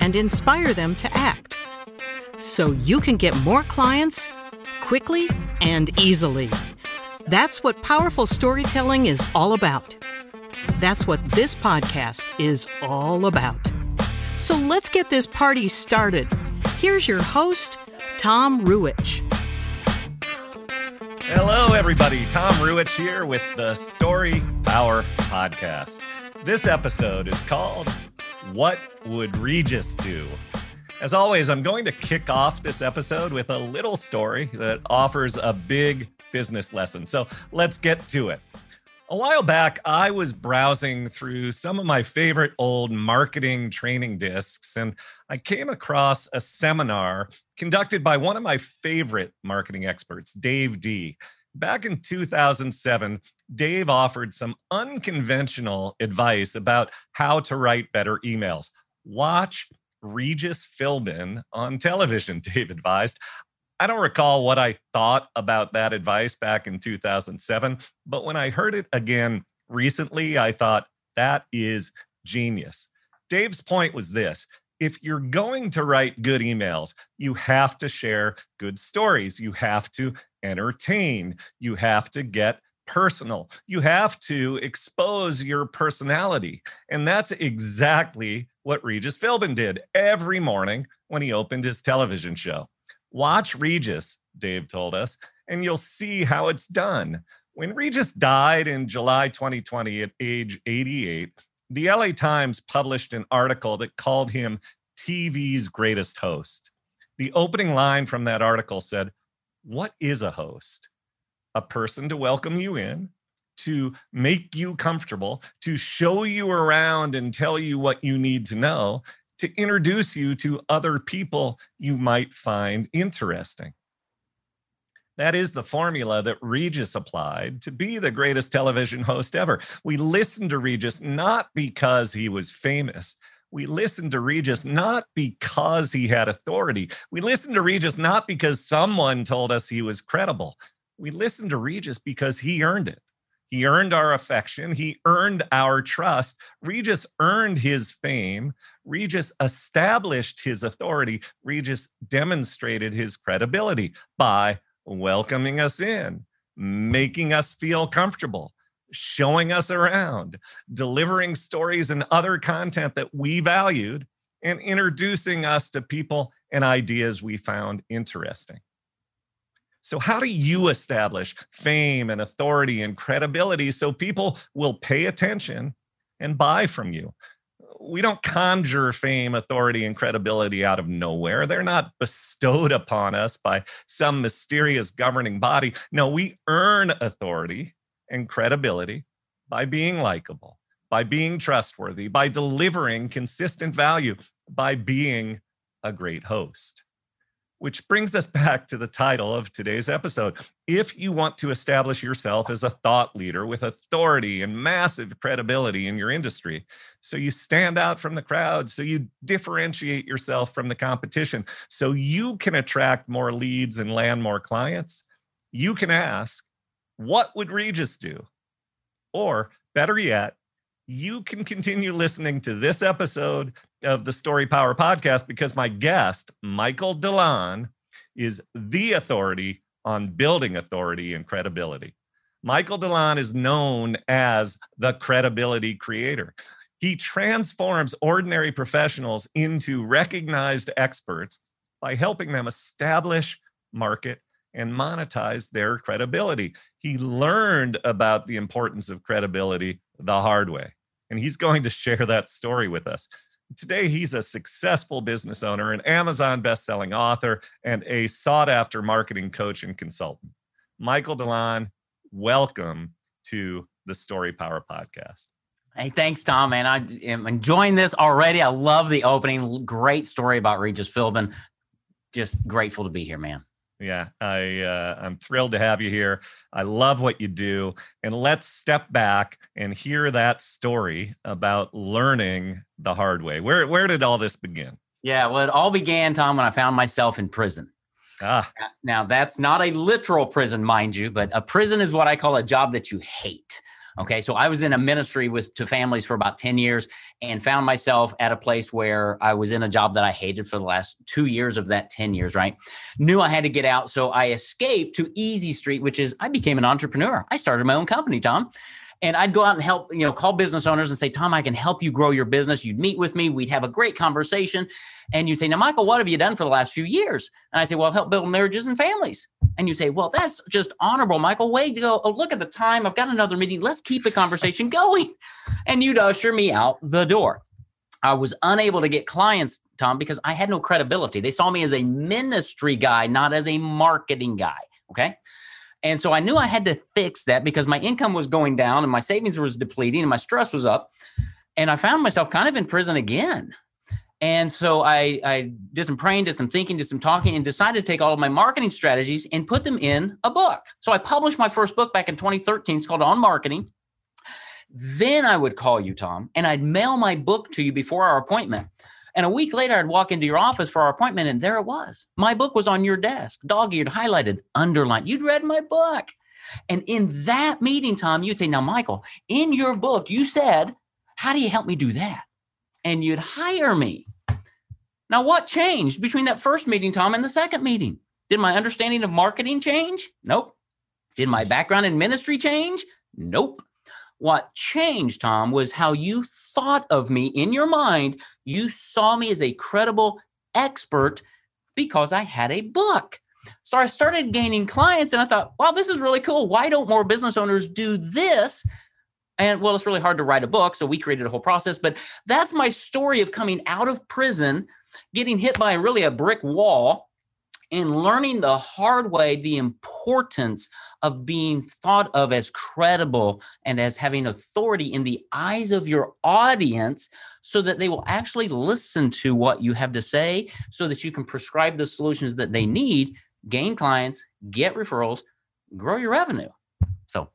and inspire them to act so you can get more clients quickly and easily. That's what powerful storytelling is all about. That's what this podcast is all about. So let's get this party started. Here's your host, Tom Ruwitch. Hello, everybody. Tom Ruwitch here with the Story Power Podcast. This episode is called What Would Regis Do? As always, I'm going to kick off this episode with a little story that offers a big business lesson. So let's get to it. A while back, I was browsing through some of my favorite old marketing training discs, and I came across a seminar conducted by one of my favorite marketing experts, Dave Dee. Back in 2007, Dave offered some unconventional advice about how to write better emails. Watch Regis Philbin on television, Dave advised. I don't recall what I thought about that advice back in 2007, but when I heard it again recently, I thought that is genius. Dave's point was this if you're going to write good emails, you have to share good stories, you have to entertain, you have to get personal. You have to expose your personality. And that's exactly what Regis Philbin did every morning when he opened his television show. Watch Regis, Dave told us, and you'll see how it's done. When Regis died in July 2020 at age 88, the LA Times published an article that called him TV's greatest host. The opening line from that article said, What is a host? a person to welcome you in, to make you comfortable, to show you around and tell you what you need to know, to introduce you to other people you might find interesting. That is the formula that Regis applied to be the greatest television host ever. We listened to Regis not because he was famous. We listened to Regis not because he had authority. We listened to Regis not because someone told us he was credible we listened to Regis because he earned it. He earned our affection. He earned our trust. Regis earned his fame. Regis established his authority. Regis demonstrated his credibility by welcoming us in, making us feel comfortable, showing us around, delivering stories and other content that we valued, and introducing us to people and ideas we found interesting. So, how do you establish fame and authority and credibility so people will pay attention and buy from you? We don't conjure fame, authority, and credibility out of nowhere. They're not bestowed upon us by some mysterious governing body. No, we earn authority and credibility by being likable, by being trustworthy, by delivering consistent value, by being a great host. Which brings us back to the title of today's episode. If you want to establish yourself as a thought leader with authority and massive credibility in your industry, so you stand out from the crowd, so you differentiate yourself from the competition, so you can attract more leads and land more clients, you can ask, what would Regis do? Or better yet, you can continue listening to this episode of the Story Power podcast because my guest, Michael DeLon, is the authority on building authority and credibility. Michael DeLon is known as the credibility creator. He transforms ordinary professionals into recognized experts by helping them establish, market, and monetize their credibility. He learned about the importance of credibility the hard way, and he's going to share that story with us. Today, he's a successful business owner, an Amazon best-selling author, and a sought-after marketing coach and consultant. Michael DeLon, welcome to the Story Power Podcast. Hey, thanks, Tom, man. I am enjoying this already. I love the opening. Great story about Regis Philbin. Just grateful to be here, man. Yeah, I uh, I'm thrilled to have you here. I love what you do, and let's step back and hear that story about learning the hard way. Where where did all this begin? Yeah, well, it all began, Tom, when I found myself in prison. Ah. Now, that's not a literal prison, mind you, but a prison is what I call a job that you hate. Okay. So I was in a ministry with to families for about 10 years and found myself at a place where I was in a job that I hated for the last two years of that 10 years, right? Knew I had to get out. So I escaped to Easy Street, which is I became an entrepreneur. I started my own company, Tom and I'd go out and help, you know, call business owners and say, Tom, I can help you grow your business. You'd meet with me. We'd have a great conversation. And you'd say, Now, Michael, what have you done for the last few years? And I say, Well, I've helped build marriages and families. And you say, Well, that's just honorable, Michael. Way to go. Oh, look at the time. I've got another meeting. Let's keep the conversation going. And you'd usher me out the door. I was unable to get clients, Tom, because I had no credibility. They saw me as a ministry guy, not as a marketing guy. Okay. And so I knew I had to fix that because my income was going down and my savings was depleting and my stress was up. And I found myself kind of in prison again. And so I, I did some praying, did some thinking, did some talking, and decided to take all of my marketing strategies and put them in a book. So I published my first book back in 2013. It's called On Marketing. Then I would call you, Tom, and I'd mail my book to you before our appointment. And a week later, I'd walk into your office for our appointment, and there it was. My book was on your desk, dog eared, highlighted, underlined. You'd read my book. And in that meeting, Tom, you'd say, Now, Michael, in your book, you said, How do you help me do that? And you'd hire me. Now, what changed between that first meeting, Tom, and the second meeting? Did my understanding of marketing change? Nope. Did my background in ministry change? Nope. What changed, Tom, was how you thought of me in your mind. You saw me as a credible expert because I had a book. So I started gaining clients and I thought, wow, this is really cool. Why don't more business owners do this? And well, it's really hard to write a book. So we created a whole process. But that's my story of coming out of prison, getting hit by really a brick wall, and learning the hard way the importance of being thought of as credible and as having authority in the eyes of your audience so that they will actually listen to what you have to say so that you can prescribe the solutions that they need, gain clients, get referrals, grow your revenue. So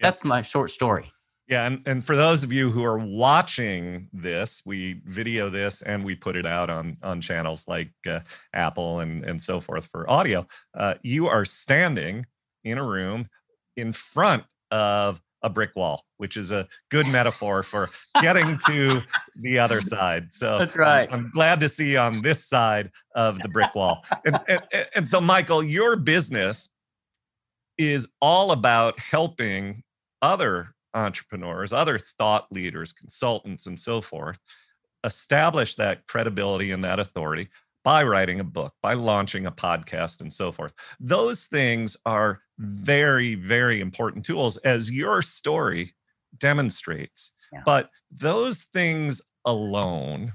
that's my short story. Yeah, and, and for those of you who are watching this, we video this and we put it out on on channels like uh, Apple and and so forth for audio. Uh, you are standing in a room in front of a brick wall, which is a good metaphor for getting to the other side. So that's right. I'm, I'm, glad to see you on this side of the brick wall. and, and, and so, Michael, your business is all about helping other entrepreneurs, other thought leaders, consultants, and so forth establish that credibility and that authority by writing a book, by launching a podcast, and so forth. Those things are very, very important tools, as your story demonstrates. Yeah. But those things alone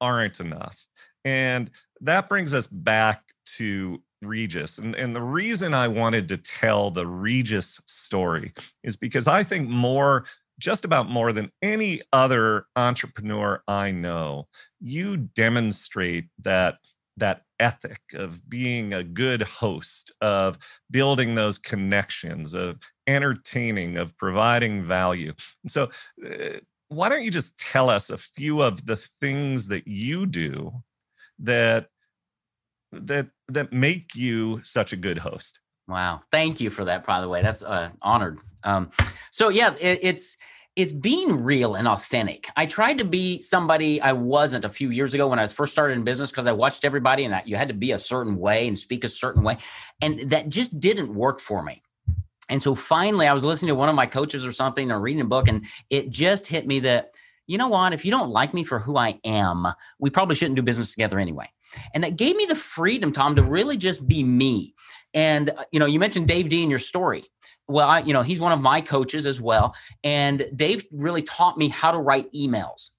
aren't enough. And that brings us back to Regis. And, and the reason I wanted to tell the Regis story is because I think more, just about more than any other entrepreneur I know, you demonstrate that that ethic of being a good host, of building those connections, of entertaining, of providing value. And so, uh, why don't you just tell us a few of the things that you do that that that make you such a good host. Wow, thank you for that. By the way, that's uh, honored. Um, so yeah, it, it's it's being real and authentic. I tried to be somebody I wasn't a few years ago when I was first started in business because I watched everybody and I, you had to be a certain way and speak a certain way, and that just didn't work for me. And so finally, I was listening to one of my coaches or something or reading a book, and it just hit me that you know what? If you don't like me for who I am, we probably shouldn't do business together anyway. And that gave me the freedom, Tom, to really just be me. And, uh, you know, you mentioned Dave Dee in your story. Well, I, you know, he's one of my coaches as well. And Dave really taught me how to write emails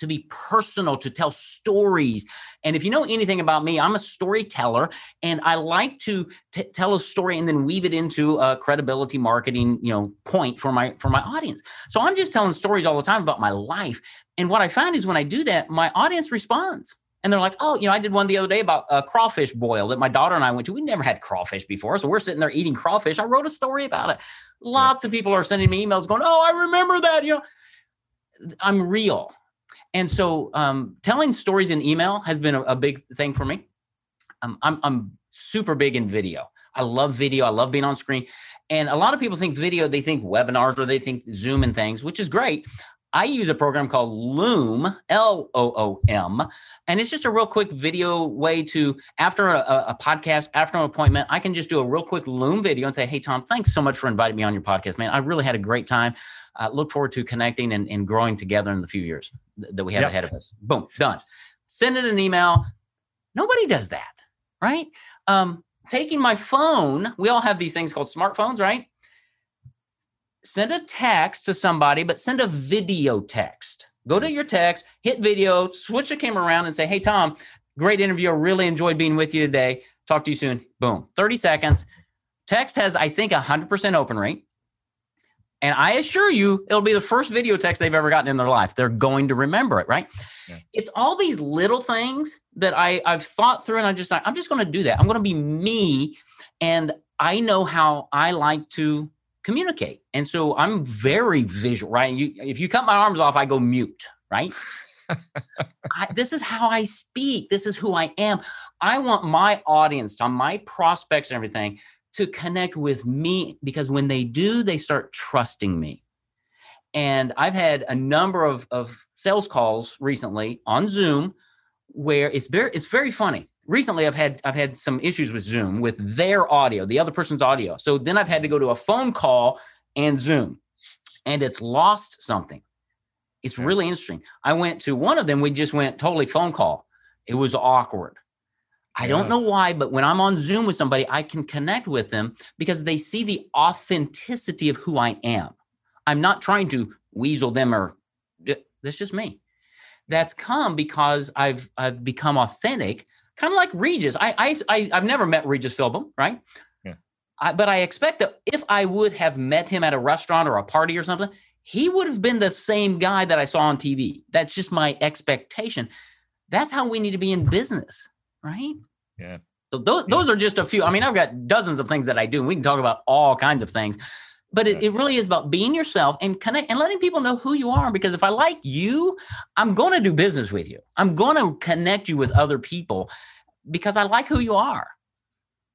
to be personal, to tell stories. And if you know anything about me, I'm a storyteller and I like to t- tell a story and then weave it into a credibility marketing, you know, point for my for my audience. So I'm just telling stories all the time about my life. And what I find is when I do that, my audience responds. And they're like, oh, you know, I did one the other day about a crawfish boil that my daughter and I went to. We never had crawfish before. So we're sitting there eating crawfish. I wrote a story about it. Lots of people are sending me emails going, oh, I remember that. You know, I'm real. And so um, telling stories in email has been a, a big thing for me. Um, I'm, I'm super big in video. I love video. I love being on screen. And a lot of people think video, they think webinars or they think Zoom and things, which is great. I use a program called Loom, L O O M, and it's just a real quick video way to, after a, a, podcast, after an appointment, I can just do a real quick Loom video and say, Hey, Tom, thanks so much for inviting me on your podcast, man. I really had a great time. I uh, look forward to connecting and, and, growing together in the few years that we have yep. ahead of us. Boom, done. Send it an email. Nobody does that, right? Um, taking my phone, we all have these things called smartphones, right? Send a text to somebody, but send a video text. Go to your text, hit video, switch the camera around and say, Hey, Tom, great interview. I really enjoyed being with you today. Talk to you soon. Boom, 30 seconds. Text has, I think, a 100% open rate. And I assure you, it'll be the first video text they've ever gotten in their life. They're going to remember it, right? Yeah. It's all these little things that I, I've thought through, and I'm just like, I'm just going to do that. I'm going to be me. And I know how I like to communicate. And so I'm very visual, right? You, if you cut my arms off, I go mute, right? I, this is how I speak. This is who I am. I want my audience, my prospects and everything to connect with me because when they do, they start trusting me. And I've had a number of, of sales calls recently on Zoom where it's very it's very funny recently I've had I've had some issues with Zoom with their audio, the other person's audio. So then I've had to go to a phone call and Zoom, and it's lost something. It's really interesting. I went to one of them. We just went totally phone call. It was awkward. I don't know why, but when I'm on Zoom with somebody, I can connect with them because they see the authenticity of who I am. I'm not trying to weasel them or that's just me. That's come because I've I've become authentic kind of like Regis. I, I, I have never met Regis Philbin, right? Yeah. I, but I expect that if I would have met him at a restaurant or a party or something, he would have been the same guy that I saw on TV. That's just my expectation. That's how we need to be in business, right? Yeah. So those those are just a few. I mean, I've got dozens of things that I do. We can talk about all kinds of things but it, it really is about being yourself and connect and letting people know who you are because if i like you i'm going to do business with you. I'm going to connect you with other people because i like who you are.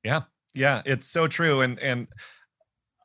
Yeah. Yeah it's so true and and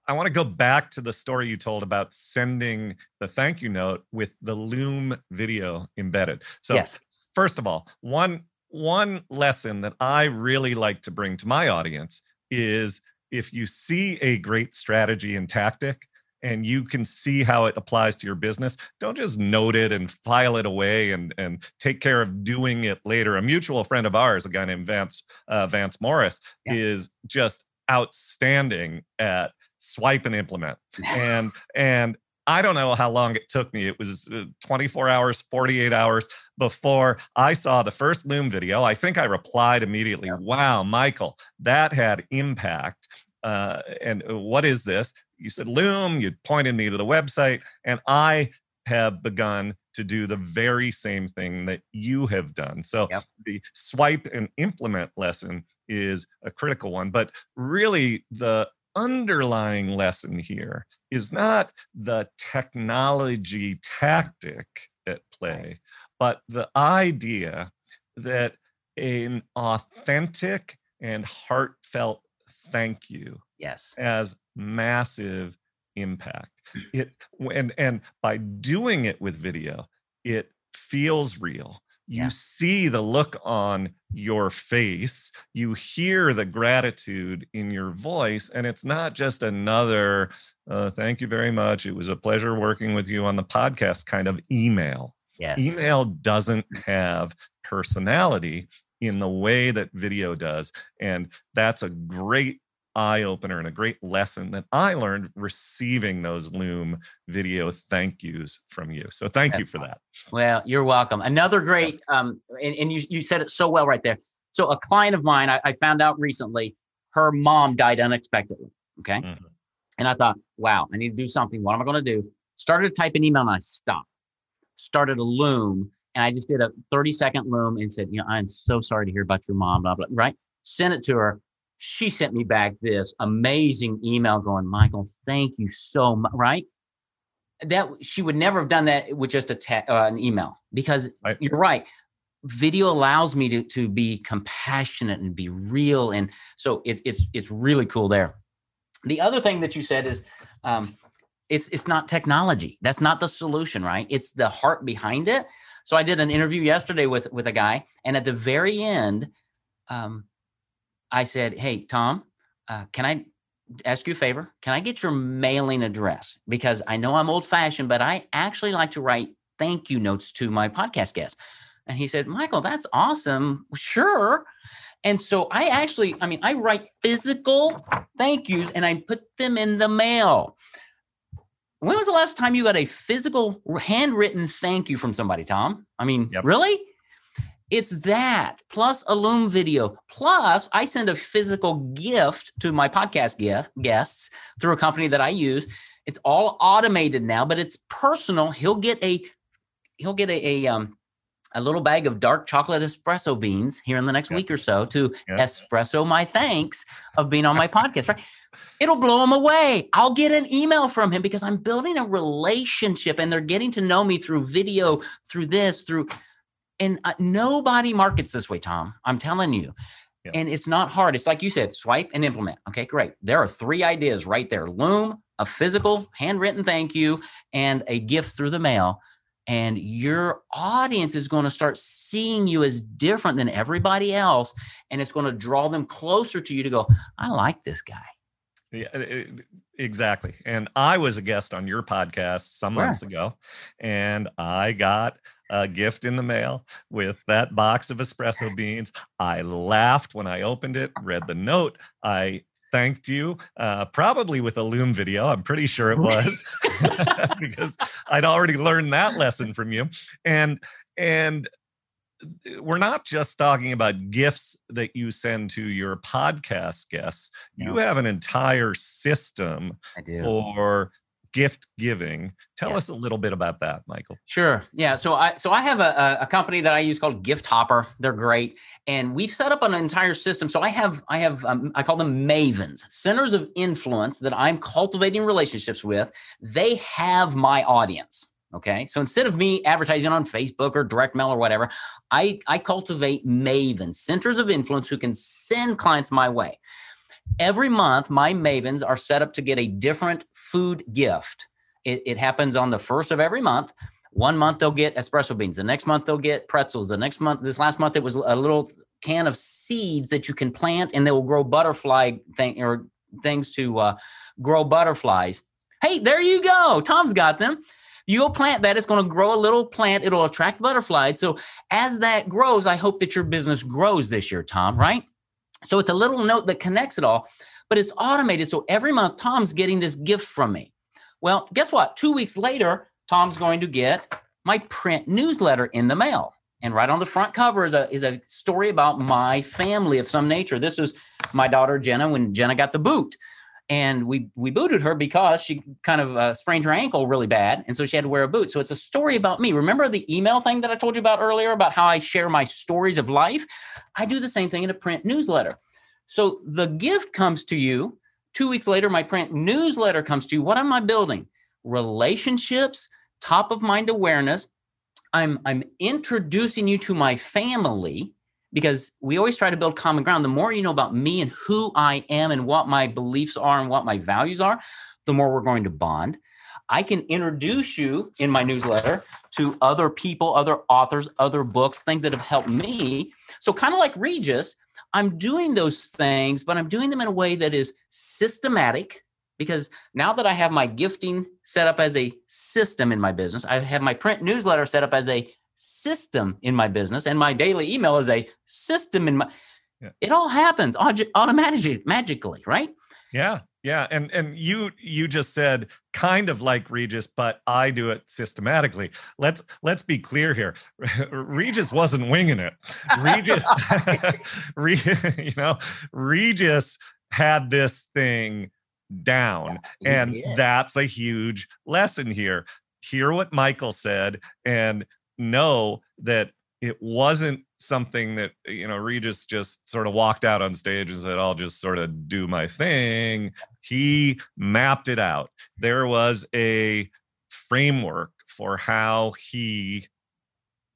i want to go back to the story you told about sending the thank you note with the loom video embedded. So yes. first of all one one lesson that i really like to bring to my audience is if you see a great strategy and tactic and you can see how it applies to your business don't just note it and file it away and and take care of doing it later a mutual friend of ours a guy named vance uh, vance morris yeah. is just outstanding at swipe and implement and and I don't know how long it took me. It was uh, 24 hours, 48 hours before I saw the first Loom video. I think I replied immediately, yeah. Wow, Michael, that had impact. Uh, and uh, what is this? You said Loom, you pointed me to the website, and I have begun to do the very same thing that you have done. So yep. the swipe and implement lesson is a critical one, but really the underlying lesson here is not the technology tactic at play, but the idea that an authentic and heartfelt thank you yes. has massive impact. It and and by doing it with video it feels real you yeah. see the look on your face you hear the gratitude in your voice and it's not just another uh, thank you very much it was a pleasure working with you on the podcast kind of email yes email doesn't have personality in the way that video does and that's a great eye opener and a great lesson that I learned receiving those Loom video thank yous from you. So thank That's you for awesome. that. Well, you're welcome. Another great, um, and, and you, you said it so well right there. So a client of mine, I, I found out recently, her mom died unexpectedly. Okay. Mm-hmm. And I thought, wow, I need to do something. What am I going to do? Started to type an email and I stopped. Started a Loom and I just did a 30 second Loom and said, you know, I'm so sorry to hear about your mom, blah, blah, right? Sent it to her she sent me back this amazing email going, Michael, thank you so much. Right. That she would never have done that with just a te- uh, an email because right. you're right. Video allows me to, to be compassionate and be real. And so it, it's, it's really cool there. The other thing that you said is, um, it's, it's not technology. That's not the solution, right? It's the heart behind it. So I did an interview yesterday with, with a guy and at the very end, um, I said, Hey, Tom, uh, can I ask you a favor? Can I get your mailing address? Because I know I'm old fashioned, but I actually like to write thank you notes to my podcast guests. And he said, Michael, that's awesome. Sure. And so I actually, I mean, I write physical thank yous and I put them in the mail. When was the last time you got a physical handwritten thank you from somebody, Tom? I mean, yep. really? It's that plus a Loom video. Plus, I send a physical gift to my podcast guest, guests through a company that I use. It's all automated now, but it's personal. He'll get a he'll get a, a um a little bag of dark chocolate espresso beans here in the next week or so to espresso my thanks of being on my podcast, right? It'll blow him away. I'll get an email from him because I'm building a relationship and they're getting to know me through video, through this, through and uh, nobody markets this way, Tom. I'm telling you. Yeah. And it's not hard. It's like you said, swipe and implement. Okay, great. There are three ideas right there Loom, a physical handwritten thank you, and a gift through the mail. And your audience is going to start seeing you as different than everybody else. And it's going to draw them closer to you to go, I like this guy. Yeah, exactly. And I was a guest on your podcast some months ago, and I got a gift in the mail with that box of espresso beans. I laughed when I opened it, read the note. I thanked you, uh, probably with a Loom video. I'm pretty sure it was because I'd already learned that lesson from you. And and we're not just talking about gifts that you send to your podcast guests. No. You have an entire system for gift giving. Tell yeah. us a little bit about that, Michael. Sure. Yeah. So I so I have a, a company that I use called Gift Hopper. They're great, and we've set up an entire system. So I have I have um, I call them mavens, centers of influence that I'm cultivating relationships with. They have my audience. Okay. So instead of me advertising on Facebook or direct mail or whatever, I, I cultivate mavens, centers of influence who can send clients my way. Every month, my mavens are set up to get a different food gift. It, it happens on the first of every month. One month they'll get espresso beans. The next month they'll get pretzels. The next month, this last month, it was a little can of seeds that you can plant and they will grow butterfly thing or things to uh, grow butterflies. Hey, there you go. Tom's got them. You'll plant that. It's going to grow a little plant. It'll attract butterflies. So as that grows, I hope that your business grows this year, Tom, right? So it's a little note that connects it all, but it's automated. So every month, Tom's getting this gift from me. Well, guess what? Two weeks later, Tom's going to get my print newsletter in the mail. And right on the front cover is a, is a story about my family of some nature. This is my daughter, Jenna, when Jenna got the boot and we we booted her because she kind of uh, sprained her ankle really bad and so she had to wear a boot. So it's a story about me. Remember the email thing that i told you about earlier about how i share my stories of life? I do the same thing in a print newsletter. So the gift comes to you. Two weeks later my print newsletter comes to you. What am i building? Relationships top of mind awareness. I'm i'm introducing you to my family because we always try to build common ground. The more you know about me and who I am and what my beliefs are and what my values are, the more we're going to bond. I can introduce you in my newsletter to other people, other authors, other books, things that have helped me. So, kind of like Regis, I'm doing those things, but I'm doing them in a way that is systematic because now that I have my gifting set up as a system in my business, I have my print newsletter set up as a system in my business and my daily email is a system in my yeah. it all happens automatically magically right Yeah, yeah, and and you you just said kind of like Regis, but I do it systematically. Let's let's be clear here. Regis wasn't winging it. Regis, you know, Regis had this thing down, yeah, and did. that's a huge lesson here. Hear what Michael said, and know that it wasn't something that you know Regis just sort of walked out on stage and said I'll just sort of do my thing. He mapped it out. There was a framework for how he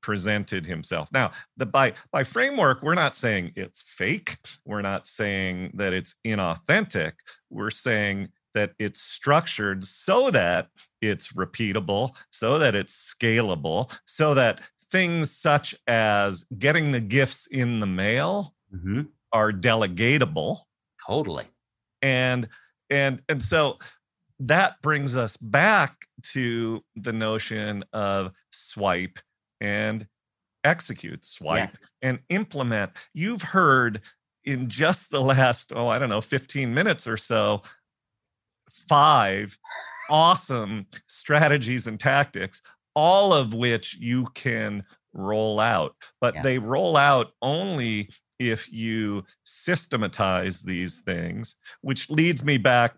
presented himself. Now the by by framework we're not saying it's fake. We're not saying that it's inauthentic. We're saying that it's structured so that it's repeatable so that it's scalable so that things such as getting the gifts in the mail mm-hmm. are delegatable totally and and and so that brings us back to the notion of swipe and execute swipe yes. and implement you've heard in just the last oh i don't know 15 minutes or so five awesome strategies and tactics all of which you can roll out. But yeah. they roll out only if you systematize these things, which leads me back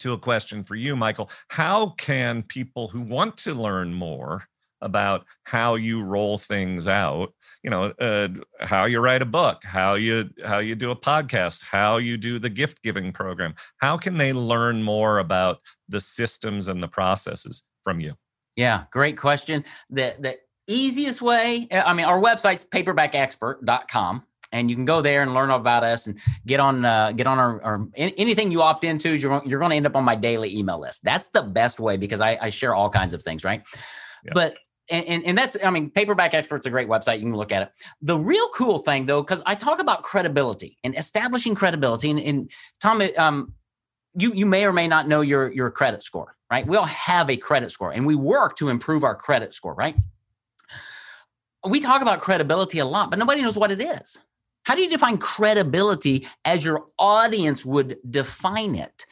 to a question for you, Michael. How can people who want to learn more about how you roll things out you know uh, how you write a book how you how you do a podcast how you do the gift giving program how can they learn more about the systems and the processes from you yeah, great question. The the easiest way, uh, I mean, our website's paperbackexpert.com and you can go there and learn about us and get on uh, get on our, our, anything you opt into you're, you're going to end up on my daily email list that's the best way because i, I share all kinds of things right yeah. but and, and, and that's i mean paperback expert's a great website you can look at it the real cool thing though because i talk about credibility and establishing credibility and, and tom um, you you may or may not know your your credit score right? We all have a credit score and we work to improve our credit score, right? We talk about credibility a lot, but nobody knows what it is. How do you define credibility as your audience would define it?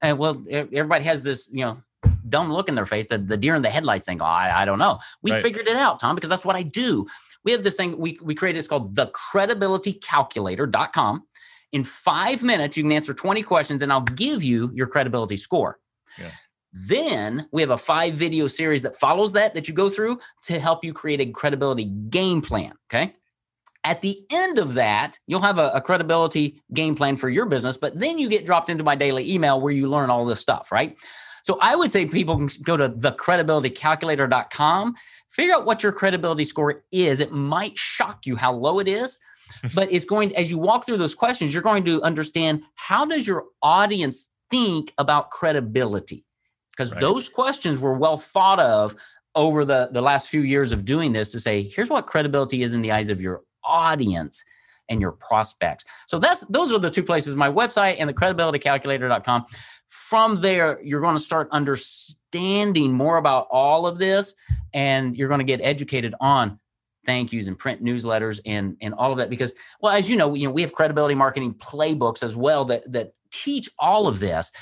And well, everybody has this, you know, dumb look in their face, the, the deer in the headlights thing. Oh, I, I don't know. We right. figured it out, Tom, because that's what I do. We have this thing we, we created, it's called the credibilitycalculator.com. In five minutes, you can answer 20 questions and I'll give you your credibility score. Yeah. Then we have a five video series that follows that that you go through to help you create a credibility game plan. Okay. At the end of that, you'll have a, a, credibility game plan for your business, but then you get dropped into my daily email where you learn all this stuff, right? So I would say people can go to thecredibilitycalculator.com, figure out what your credibility score is. It might shock you how low it is, but it's going as you walk through those questions, you're going to understand how does your audience think about credibility? because right. those questions were well thought of over the, the last few years of doing this to say, here's what credibility is in the eyes of your audience and your prospects. So that's those are the two places, my website and the credibilitycalculator.com. From there, you're going to start understanding more about all of this and you're going to get educated on thank yous and print newsletters and and all of that because well as you know you know we have credibility marketing playbooks as well that that teach all of this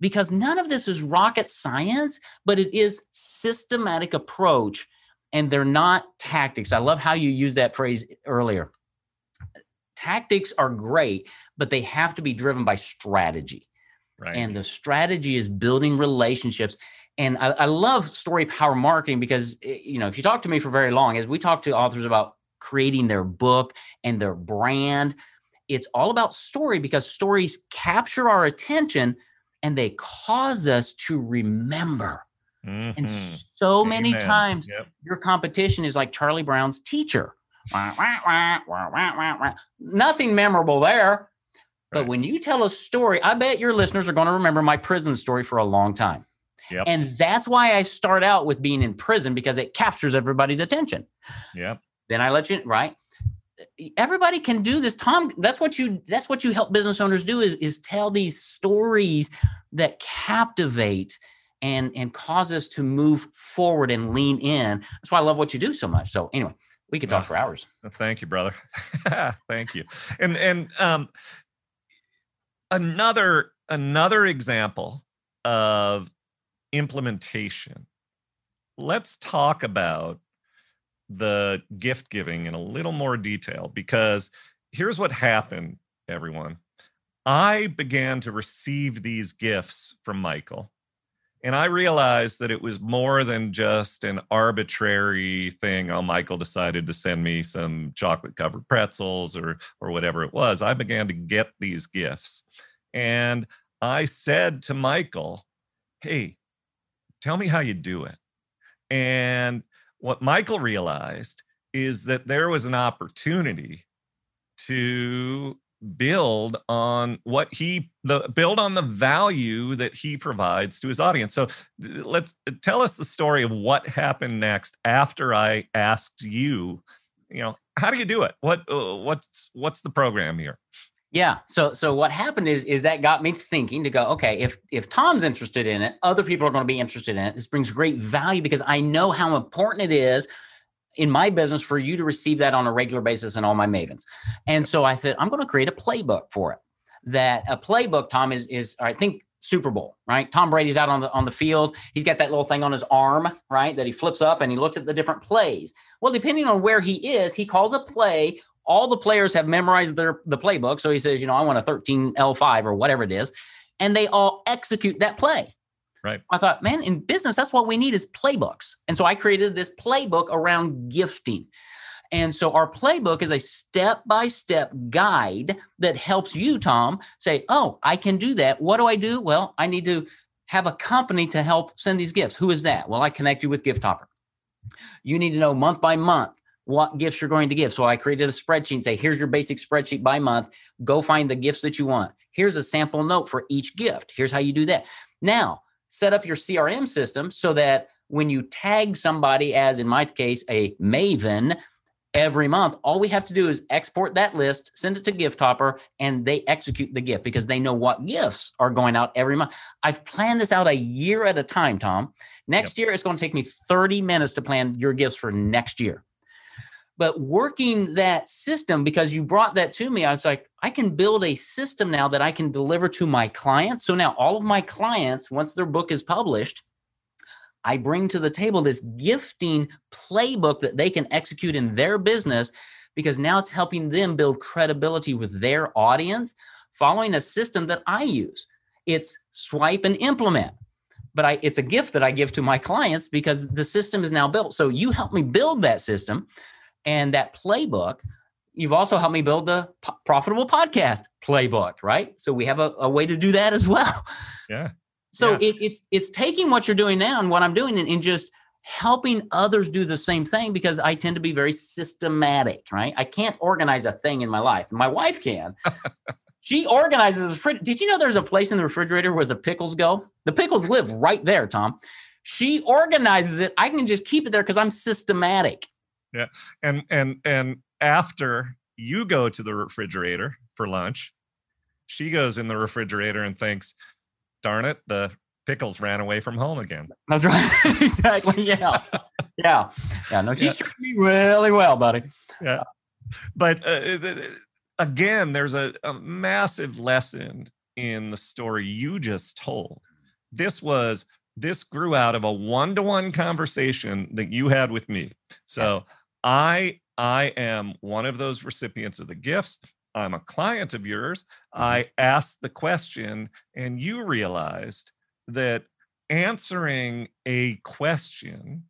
because none of this is rocket science, but it is systematic approach and they're not tactics. I love how you used that phrase earlier. Tactics are great, but they have to be driven by strategy. Right. And the strategy is building relationships. And I, I love story power marketing because eh, you know if you talk to me for very long, as we talk to authors about creating their book and their brand, it's all about story because stories capture our attention and they cause us to remember. Mm-hmm. And so Amen. many times yep. your competition is like Charlie Brown's teacher. Nothing memorable there. But right. when you tell a story, I bet your listeners are going to remember my prison story for a long time. Yep. And that's why I start out with being in prison because it captures everybody's attention. Yeah. Then I let you right everybody can do this tom that's what you that's what you help business owners do is is tell these stories that captivate and and cause us to move forward and lean in that's why i love what you do so much so anyway we could talk for hours thank you brother thank you and and um another another example of implementation. Let's talk about the gift giving in a little more detail because here's what happened, everyone. I began to receive these gifts from Michael. And I realized that it was more than just an arbitrary thing. Oh, Michael decided to send me some chocolate covered pretzels or or whatever it was. I began to get these gifts. And I said to Michael, Hey, tell me how you do it. And what Michael realized is that there was an opportunity to build on what he the build on the value that he provides to his audience so let's tell us the story of what happened next after i asked you you know how do you do it what uh, what's what's the program here yeah. So so what happened is is that got me thinking to go, okay, if if Tom's interested in it, other people are going to be interested in it. This brings great value because I know how important it is in my business for you to receive that on a regular basis and all my mavens. And so I said, I'm going to create a playbook for it. That a playbook, Tom, is is I think Super Bowl, right? Tom Brady's out on the on the field. He's got that little thing on his arm, right? That he flips up and he looks at the different plays. Well, depending on where he is, he calls a play all the players have memorized their the playbook. So he says, you know, I want a 13 L5 or whatever it is, and they all execute that play. Right. I thought, man, in business, that's what we need is playbooks. And so I created this playbook around gifting. And so our playbook is a step by step guide that helps you, Tom, say, oh, I can do that. What do I do? Well, I need to have a company to help send these gifts. Who is that? Well, I connect you with Gifthopper. You need to know month by month what gifts you're going to give. So I created a spreadsheet and say, here's your basic spreadsheet by month. Go find the gifts that you want. Here's a sample note for each gift. Here's how you do that. Now, set up your CRM system so that when you tag somebody, as in my case, a Maven, every month, all we have to do is export that list, send it to Gifthopper, and they execute the gift because they know what gifts are going out every month. I've planned this out a year at a time, Tom. Next yep. year, it's going to take me 30 minutes to plan your gifts for next year but working that system because you brought that to me i was like i can build a system now that i can deliver to my clients so now all of my clients once their book is published i bring to the table this gifting playbook that they can execute in their business because now it's helping them build credibility with their audience following a system that i use it's swipe and implement but I, it's a gift that I give to my clients because the system is now built. So you help me build that system and that playbook you've also helped me build the p- profitable podcast playbook right? So we have a, a, way to do that as well. Yeah. So yeah. It, it's it's taking what you're doing now and what i'm doing and, and just helping others do the same thing because i tend to be very systematic right? I can't organize a thing in my life. My wife can. She organizes the fridge did you know there's a place in the refrigerator where the pickles go? The pickles live right there tom. She organizes it. I can just keep it there because i'm systematic yeah and and and after you go to the refrigerator for lunch she goes in the refrigerator and thinks darn it the pickles ran away from home again. That's right. Exactly yeah. Yeah. Yeah no she's yeah. treating me really well buddy. Yeah. But uh, again there's a, a massive lesson in the story you just told. This was this grew out of a one-to-one conversation that you had with me. So yes. I I am one of those recipients of the gifts. I'm a client of yours. Mm-hmm. I asked the question and you realized that answering a question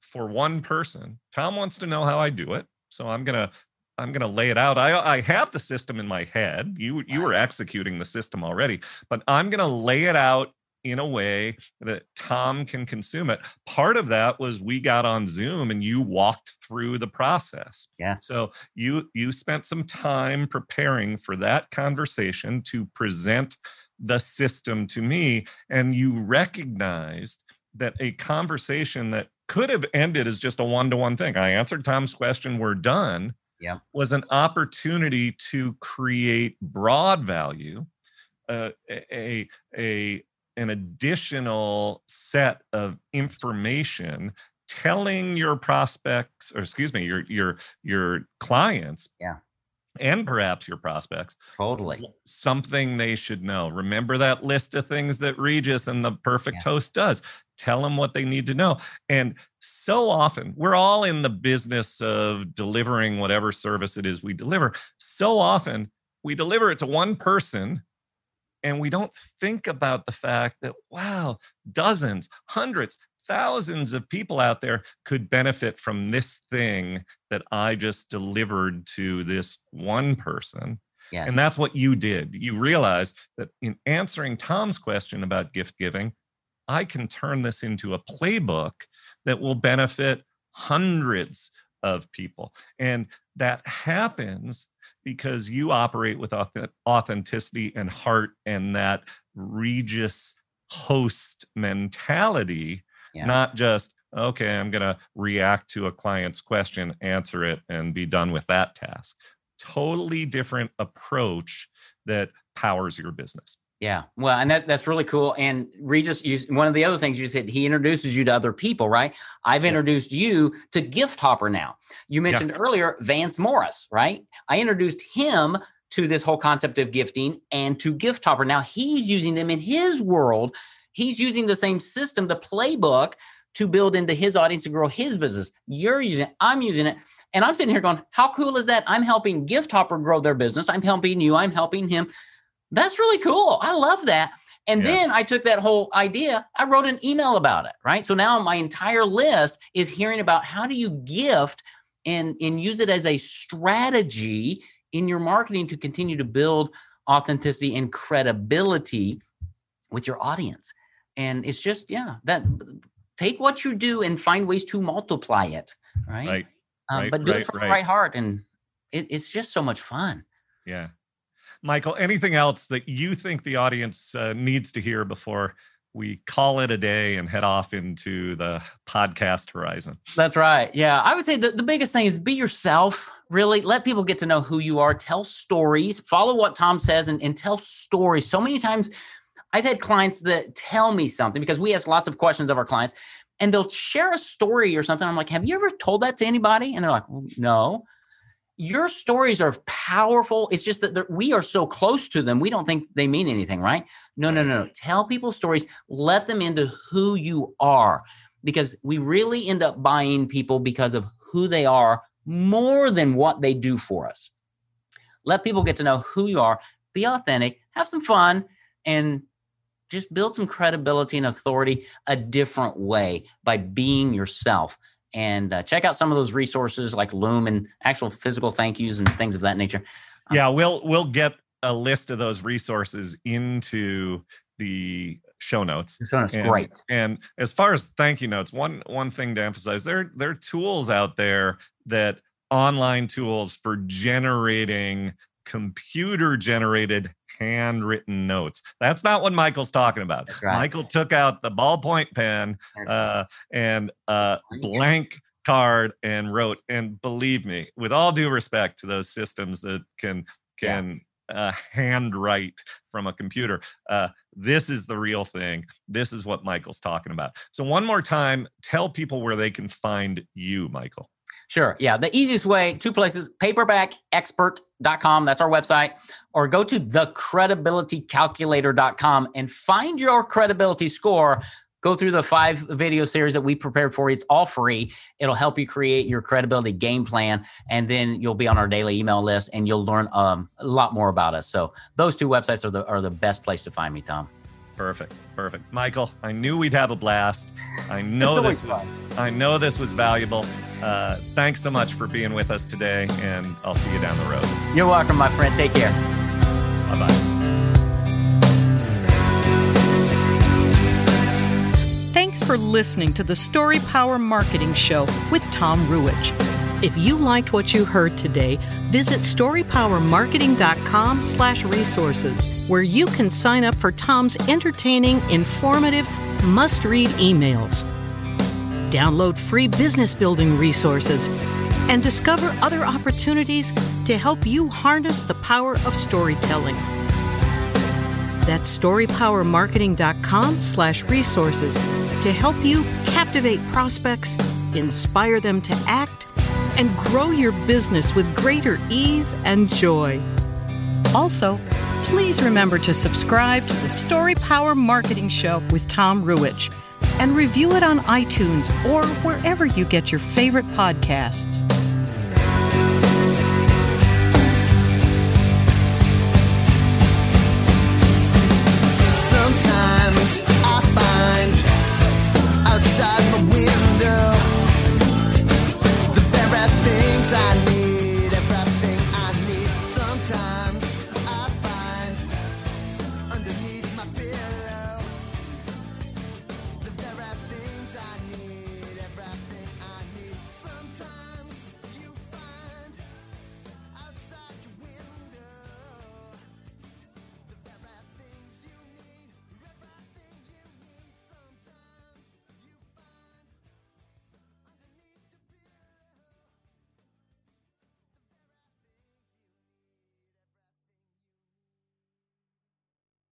for one person, Tom wants to know how I do it. So I'm going to I'm going to lay it out. I I have the system in my head. You you were executing the system already, but I'm going to lay it out in a way that Tom can consume it. Part of that was we got on Zoom and you walked through the process. Yeah. So you you spent some time preparing for that conversation to present the system to me and you recognized that a conversation that could have ended as just a one-to-one thing. I answered Tom's question, we're done. Yeah. Was an opportunity to create broad value uh, a a an additional set of information telling your prospects or excuse me your your your clients yeah and perhaps your prospects. Totally. Something they should know. Remember that list of things that Regis and the Perfect yeah. Host does. Tell them what they need to know. And so often, we're all in the business of delivering whatever service it is we deliver. So often, we deliver it to one person and we don't think about the fact that, wow, dozens, hundreds, thousands of people out there could benefit from this thing that I just delivered to this one person. Yes. And that's what you did. You realized that in answering Tom's question about gift giving, I can turn this into a playbook that will benefit hundreds of people. And that happens because you operate with authenticity and heart and that Regis host mentality yeah. not just okay i'm going to react to a client's question answer it and be done with that task totally different approach that powers your business yeah well and that, that's really cool and regis you, one of the other things you said he introduces you to other people right i've introduced yeah. you to GiftHopper now you mentioned yeah. earlier vance morris right i introduced him to this whole concept of gifting and to GiftHopper now he's using them in his world He's using the same system, the playbook to build into his audience and grow his business. You're using it, I'm using it. And I'm sitting here going, how cool is that? I'm helping GiftHopper grow their business. I'm helping you, I'm helping him. That's really cool. I love that. And yeah. then I took that whole idea, I wrote an email about it, right? So now my entire list is hearing about how do you gift and, and use it as a strategy in your marketing to continue to build authenticity and credibility with your audience. And it's just, yeah, that take what you do and find ways to multiply it. Right. Right. Um, right but do right, it from right. the right heart. And it, it's just so much fun. Yeah. Michael, anything else that you think the audience uh, needs to hear before we call it a day and head off into the podcast horizon. That's right. Yeah. I would say the, the biggest thing is be yourself, really. Let people get to know who you are. Tell stories, follow what Tom says, and, and tell stories. So many times I've had clients that tell me something because we ask lots of questions of our clients and they'll share a story or something. I'm like, have you ever told that to anybody? And they're like, no. Your stories are powerful. It's just that we are so close to them. We don't think they mean anything, right? No, no, no. Tell people stories. Let them into who you are because we really end up buying people because of who they are more than what they do for us. Let people get to know who you are, be authentic, have some fun, and just build some credibility and authority a different way by being yourself and uh, check out some of those resources like loom and actual physical thank yous and things of that nature yeah we'll we'll get a list of those resources into the show notes. show notes and, great. And as far as thank you notes, one one thing to emphasize, there there are tools out there that online tools for generating computer generated handwritten notes. That's not what Michael's talking about. Right. Michael took out the ballpoint pen uh, and a blank card and wrote. And believe me, with all due respect to those systems that can can yeah. uh, handwrite from a computer, uh, this is the real thing. This is what Michael's talking about. So one more time, tell people where they can find you, Michael. Sure. Yeah. The easiest way, two places, paperbackexpert.com. That's our website. Or go to thecredibilitycalculator.com and find your credibility score. Go through the five video series that we prepared for you. It's all free. It'll help you create your credibility game plan. And then you'll be on our daily email list and you'll learn um, a lot more about us. So those two websites are the, are the best place to find me, Tom. Perfect. Perfect. Michael, I knew we'd have a blast. I know this was fun. I know this was valuable. Uh, thanks so much for being with us today, and I'll see you down the road. You're welcome, my friend. Take care. Bye bye. Thanks for listening to the Story Power Marketing Show with Tom Ruwitch. If you liked what you heard today, visit storypowermarketing.com slash resources, where you can sign up for Tom's entertaining, informative, must-read emails. Download free business building resources and discover other opportunities to help you harness the power of storytelling. That's storypowermarketing.com slash resources to help you captivate prospects, inspire them to act, and grow your business with greater ease and joy. Also, please remember to subscribe to the Story Power Marketing Show with Tom Ruwitch and review it on iTunes or wherever you get your favorite podcasts.